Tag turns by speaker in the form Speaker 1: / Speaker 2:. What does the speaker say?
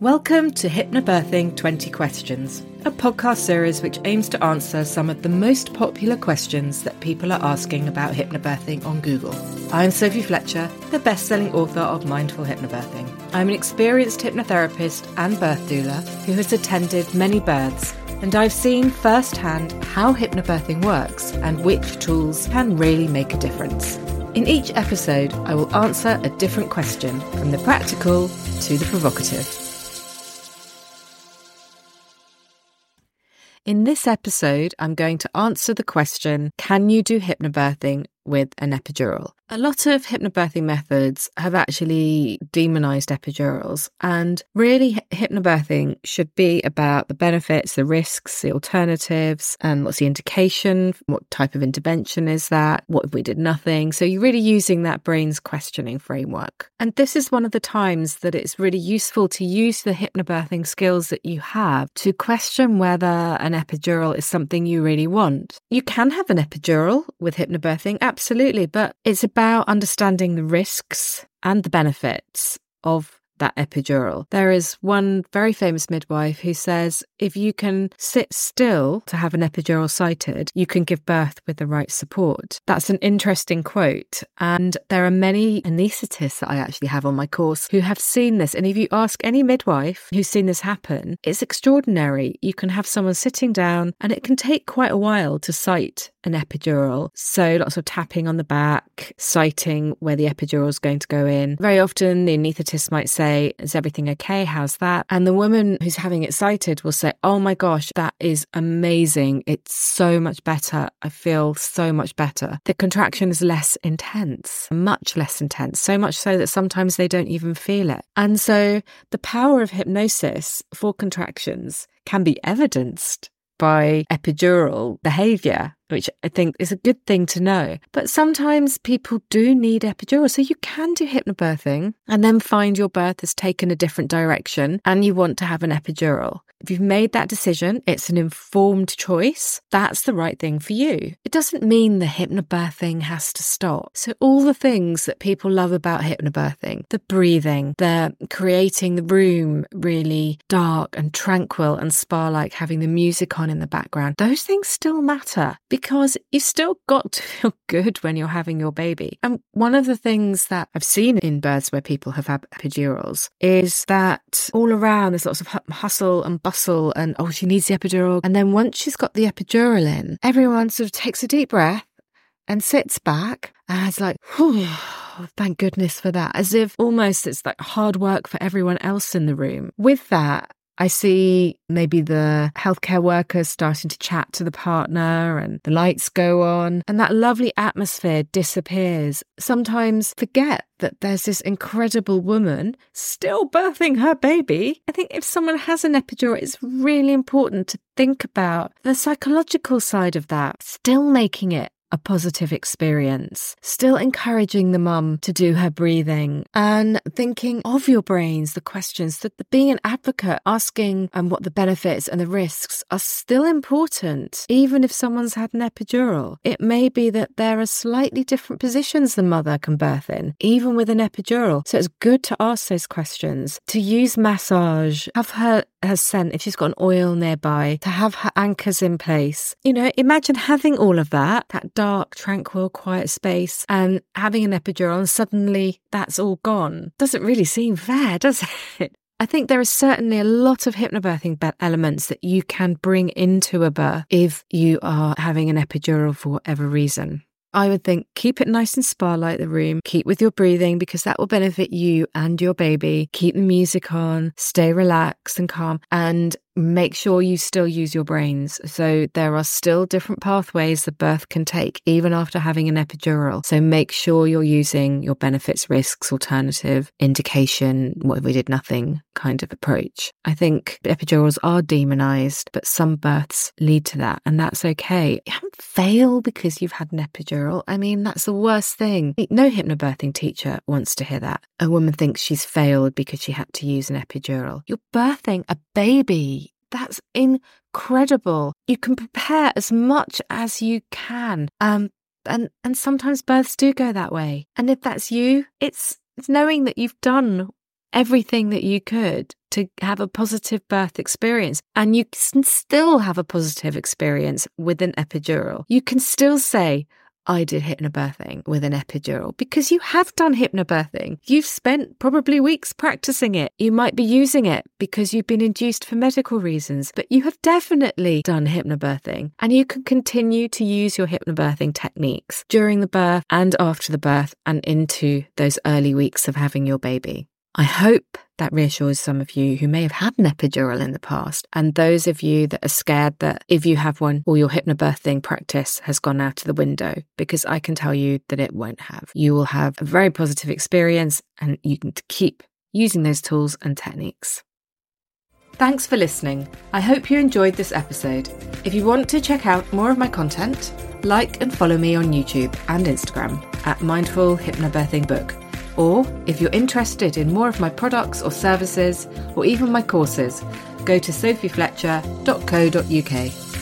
Speaker 1: Welcome to Hypnobirthing 20 Questions, a podcast series which aims to answer some of the most popular questions that people are asking about hypnobirthing on Google. I'm Sophie Fletcher, the best selling author of Mindful Hypnobirthing. I'm an experienced hypnotherapist and birth doula who has attended many births, and I've seen firsthand how hypnobirthing works and which tools can really make a difference. In each episode, I will answer a different question from the practical to the provocative. In this episode, I'm going to answer the question Can you do hypnobirthing with an epidural? A lot of hypnobirthing methods have actually demonized epidurals, and really, hypnobirthing should be about the benefits, the risks, the alternatives, and what's the indication, what type of intervention is that, what if we did nothing. So, you're really using that brain's questioning framework. And this is one of the times that it's really useful to use the hypnobirthing skills that you have to question whether an epidural is something you really want. You can have an epidural with hypnobirthing, absolutely, but it's about understanding the risks and the benefits of that epidural. There is one very famous midwife who says if you can sit still to have an epidural sited, you can give birth with the right support. That's an interesting quote. And there are many anaesthetists that I actually have on my course who have seen this. And if you ask any midwife who's seen this happen, it's extraordinary. You can have someone sitting down and it can take quite a while to site an epidural. So lots of tapping on the back, siting where the epidural is going to go in. Very often the anaesthetist might say, is everything okay? How's that? And the woman who's having it sited will say, oh my gosh, that is amazing. It's so much better. I feel so much better. The contraction is less intense, much less intense, so much so that sometimes they don't even feel it. And so the power of hypnosis for contractions can be evidenced by epidural behavior which I think is a good thing to know. But sometimes people do need epidural. So you can do hypnobirthing and then find your birth has taken a different direction and you want to have an epidural. If you've made that decision, it's an informed choice. That's the right thing for you. It doesn't mean the hypnobirthing has to stop. So all the things that people love about hypnobirthing, the breathing, the creating the room really dark and tranquil and spa-like, having the music on in the background, those things still matter because you still got to feel good when you're having your baby. And one of the things that I've seen in births where people have had epidurals is that all around there's lots of hustle and bustle and, oh, she needs the epidural. And then once she's got the epidural in, everyone sort of takes a deep breath and sits back and it's like, thank goodness for that. As if almost it's like hard work for everyone else in the room. With that, I see maybe the healthcare workers starting to chat to the partner and the lights go on and that lovely atmosphere disappears. Sometimes forget that there's this incredible woman still birthing her baby. I think if someone has an epidural, it's really important to think about the psychological side of that, still making it a positive experience, still encouraging the mum to do her breathing and thinking of your brains, the questions that being an advocate, asking um, what the benefits and the risks are still important, even if someone's had an epidural. It may be that there are slightly different positions the mother can birth in, even with an epidural. So it's good to ask those questions, to use massage, have her her scent if she's got an oil nearby, to have her anchors in place. You know, imagine having all of that, that dark, tranquil, quiet space and having an epidural and suddenly that's all gone. Doesn't really seem fair, does it? I think there is certainly a lot of hypnobirthing elements that you can bring into a birth if you are having an epidural for whatever reason. I would think keep it nice and spa like the room, keep with your breathing because that will benefit you and your baby. Keep the music on, stay relaxed and calm, and make sure you still use your brains. So there are still different pathways the birth can take, even after having an epidural. So make sure you're using your benefits, risks, alternative, indication, what if we did nothing kind of approach. I think epidurals are demonized, but some births lead to that, and that's okay. You haven't failed because you've had an epidural. I mean, that's the worst thing. No hypnobirthing teacher wants to hear that. A woman thinks she's failed because she had to use an epidural. You're birthing a baby. That's incredible. You can prepare as much as you can. Um, and, and sometimes births do go that way. And if that's you, it's, it's knowing that you've done everything that you could to have a positive birth experience. And you can still have a positive experience with an epidural. You can still say, I did hypnobirthing with an epidural because you have done hypnobirthing. You've spent probably weeks practicing it. You might be using it because you've been induced for medical reasons, but you have definitely done hypnobirthing and you can continue to use your hypnobirthing techniques during the birth and after the birth and into those early weeks of having your baby. I hope that reassures some of you who may have had an epidural in the past, and those of you that are scared that if you have one, all your hypnobirthing practice has gone out of the window, because I can tell you that it won't have. You will have a very positive experience, and you can keep using those tools and techniques. Thanks for listening. I hope you enjoyed this episode. If you want to check out more of my content, like and follow me on YouTube and Instagram at Mindful Hypnobirthing Book or if you're interested in more of my products or services, or even my courses, go to sophiefletcher.co.uk.